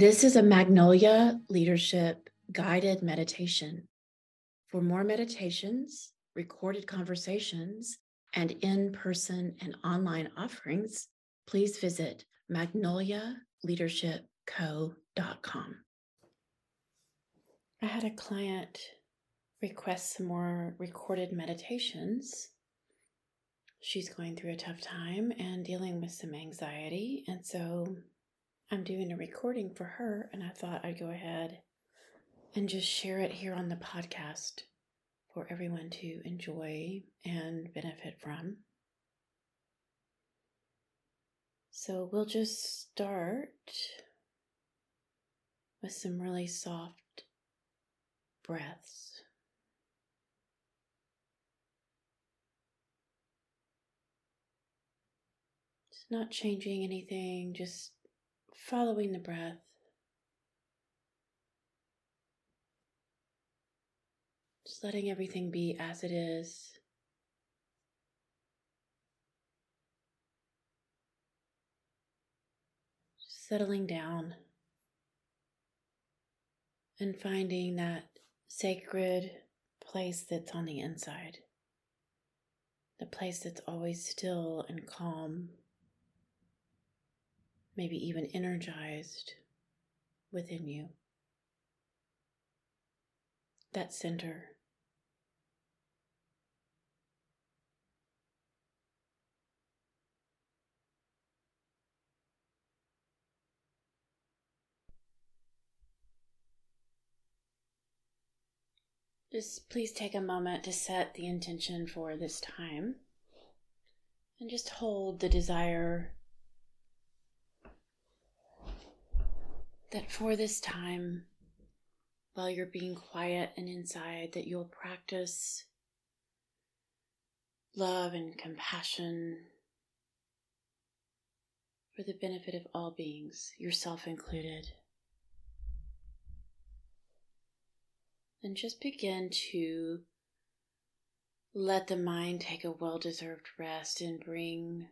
This is a Magnolia Leadership guided meditation. For more meditations, recorded conversations, and in person and online offerings, please visit magnolialeadershipco.com. I had a client request some more recorded meditations. She's going through a tough time and dealing with some anxiety, and so I'm doing a recording for her, and I thought I'd go ahead and just share it here on the podcast for everyone to enjoy and benefit from. So we'll just start with some really soft breaths. Just not changing anything, just following the breath. Just letting everything be as it is. Settling down and finding that sacred place that's on the inside. The place that's always still and calm maybe even energized within you. That center. Just please take a moment to set the intention for this time and just hold the desire that for this time, while you're being quiet and inside, that you'll practice love and compassion for the benefit of all beings, yourself included. And just begin to let the mind take a well deserved rest and bring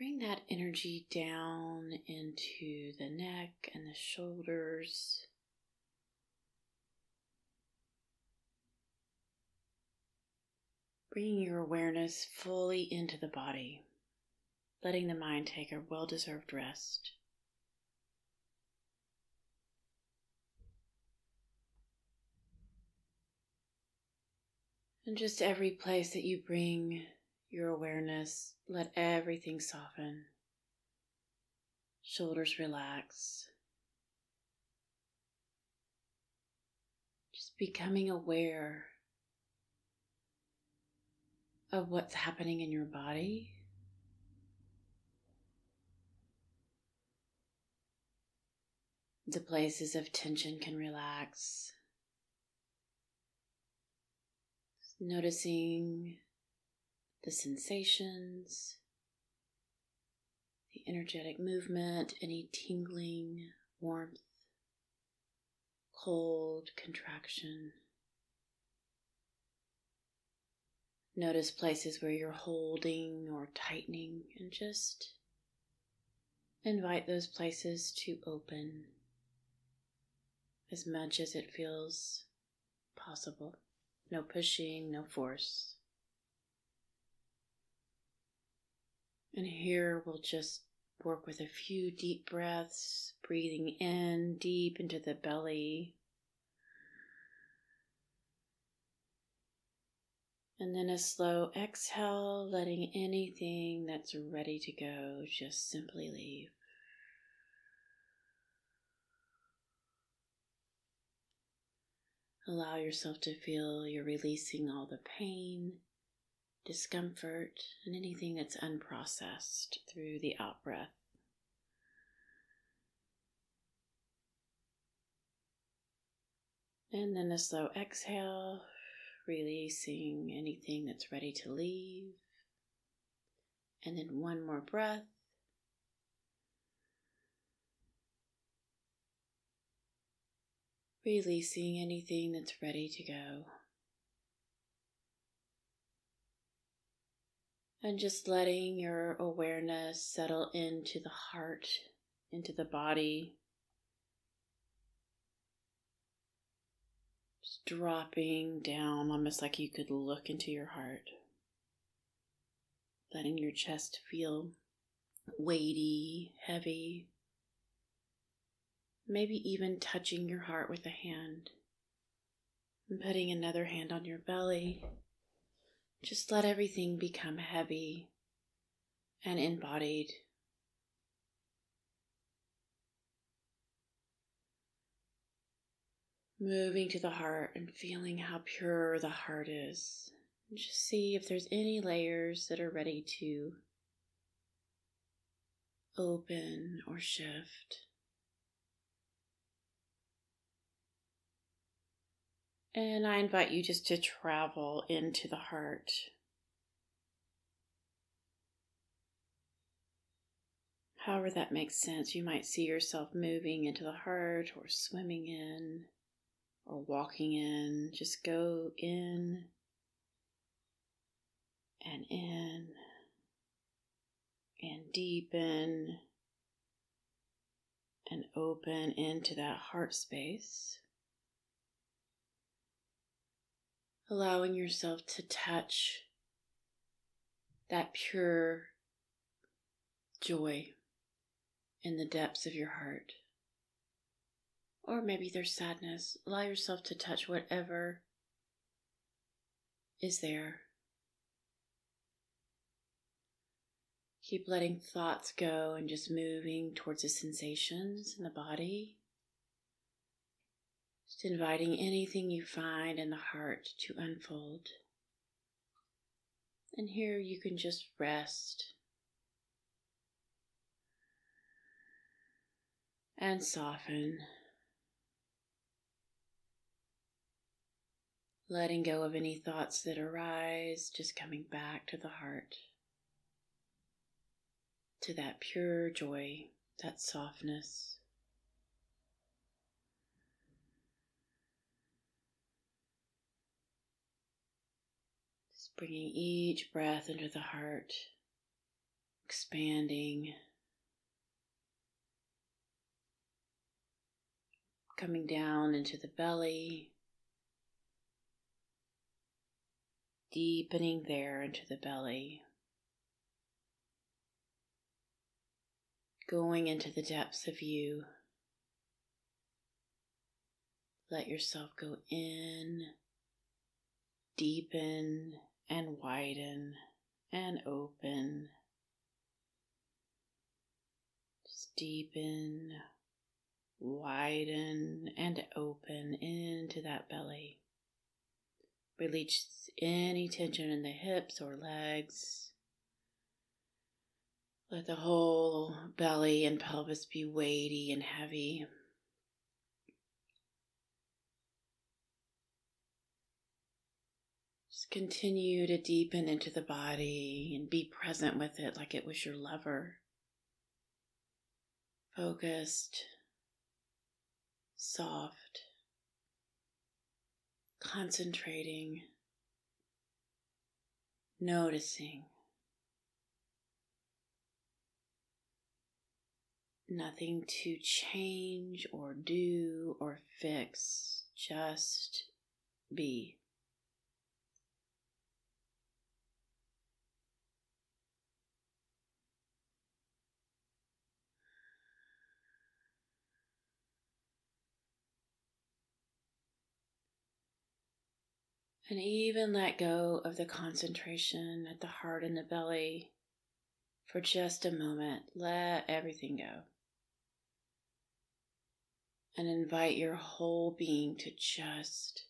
Bring that energy down into the neck and the shoulders. Bringing your awareness fully into the body, letting the mind take a well deserved rest. And just every place that you bring your awareness, let everything soften. Shoulders relax. Just becoming aware of what's happening in your body. The places of tension can relax. Just noticing the sensations, the energetic movement, any tingling, warmth, cold, contraction. Notice places where you're holding or tightening and just invite those places to open as much as it feels possible. No pushing, no force. And here we'll just work with a few deep breaths, breathing in deep into the belly. And then a slow exhale, letting anything that's ready to go just simply leave. Allow yourself to feel you're releasing all the pain discomfort, and anything that's unprocessed through the out breath. And then a slow exhale, releasing anything that's ready to leave. And then one more breath. Releasing anything that's ready to go. And just letting your awareness settle into the heart, into the body. Just dropping down, almost like you could look into your heart. Letting your chest feel weighty, heavy. Maybe even touching your heart with a hand. And putting another hand on your belly just let everything become heavy and embodied. Moving to the heart and feeling how pure the heart is. And just see if there's any layers that are ready to open or shift. And I invite you just to travel into the heart. However, that makes sense. You might see yourself moving into the heart or swimming in or walking in. Just go in and in and deepen and open into that heart space. Allowing yourself to touch that pure joy in the depths of your heart. Or maybe there's sadness. Allow yourself to touch whatever is there. Keep letting thoughts go and just moving towards the sensations in the body. Just inviting anything you find in the heart to unfold. And here you can just rest and soften. Letting go of any thoughts that arise, just coming back to the heart, to that pure joy, that softness. Bringing each breath into the heart, expanding, coming down into the belly, deepening there into the belly. Going into the depths of you. Let yourself go in, deepen, and widen and open. Just deepen, widen, and open into that belly. Release any tension in the hips or legs. Let the whole belly and pelvis be weighty and heavy. Continue to deepen into the body and be present with it like it was your lover. Focused, soft, concentrating, noticing. Nothing to change or do or fix, just be. And even let go of the concentration at the heart and the belly for just a moment. Let everything go. And invite your whole being to just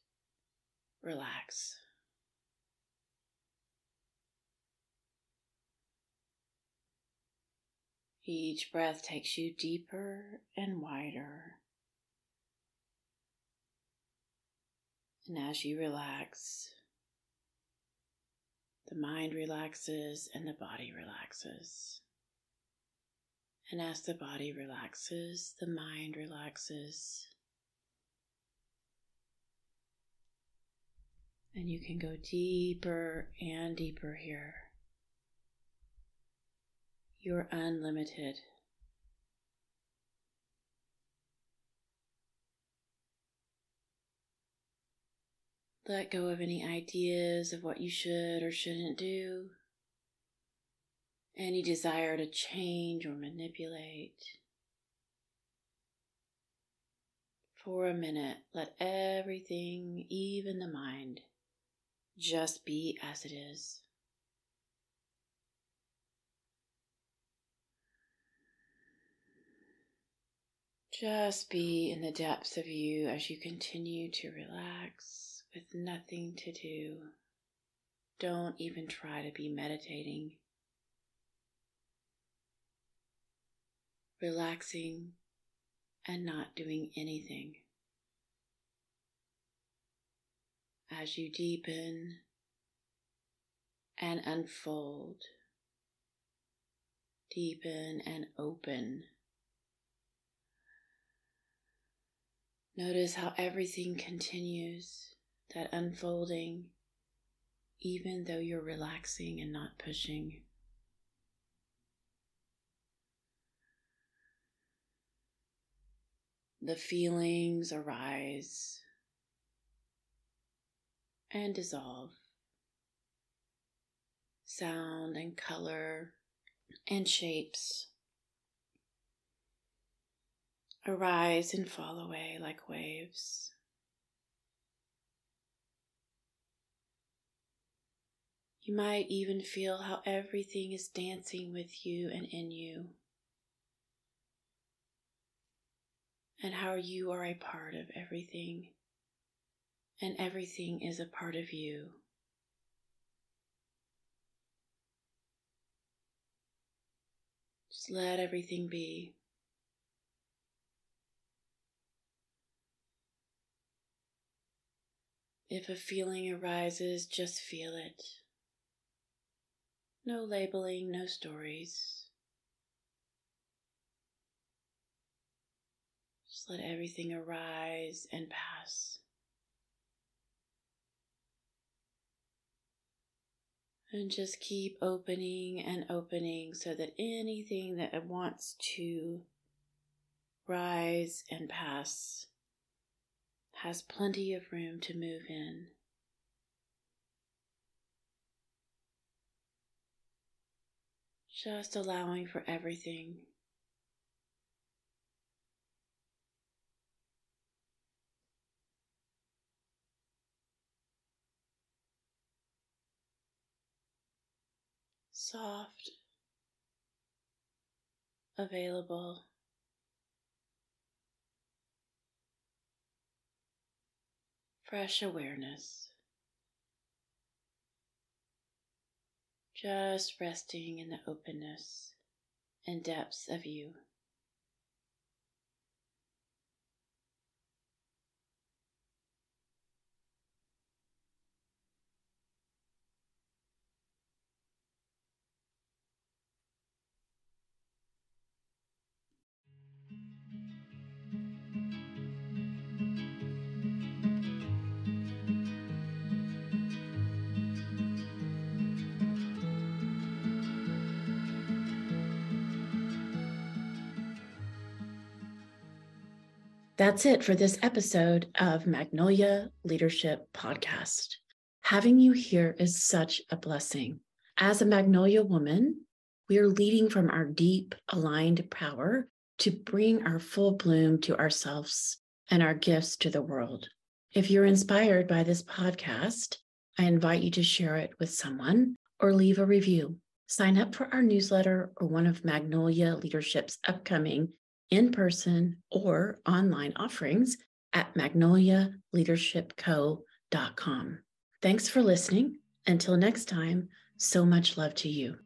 relax. Each breath takes you deeper and wider. And as you relax, the mind relaxes and the body relaxes. And as the body relaxes, the mind relaxes. And you can go deeper and deeper here. You're unlimited. Let go of any ideas of what you should or shouldn't do, any desire to change or manipulate. For a minute, let everything, even the mind, just be as it is. Just be in the depths of you as you continue to relax with nothing to do. Don't even try to be meditating. Relaxing and not doing anything. As you deepen and unfold, deepen and open. Notice how everything continues, that unfolding, even though you're relaxing and not pushing. The feelings arise and dissolve. Sound and color and shapes arise and fall away like waves. You might even feel how everything is dancing with you and in you, and how you are a part of everything, and everything is a part of you. Just let everything be. If a feeling arises, just feel it. No labeling, no stories. Just let everything arise and pass. And just keep opening and opening so that anything that wants to rise and pass has plenty of room to move in. Just allowing for everything. Soft, available. fresh awareness. Just resting in the openness and depths of you. That's it for this episode of Magnolia Leadership Podcast. Having you here is such a blessing. As a Magnolia woman, we are leading from our deep, aligned power to bring our full bloom to ourselves and our gifts to the world. If you're inspired by this podcast, I invite you to share it with someone or leave a review. Sign up for our newsletter or one of Magnolia Leadership's upcoming in person or online offerings at magnolialeadershipco.com. Thanks for listening. Until next time, so much love to you.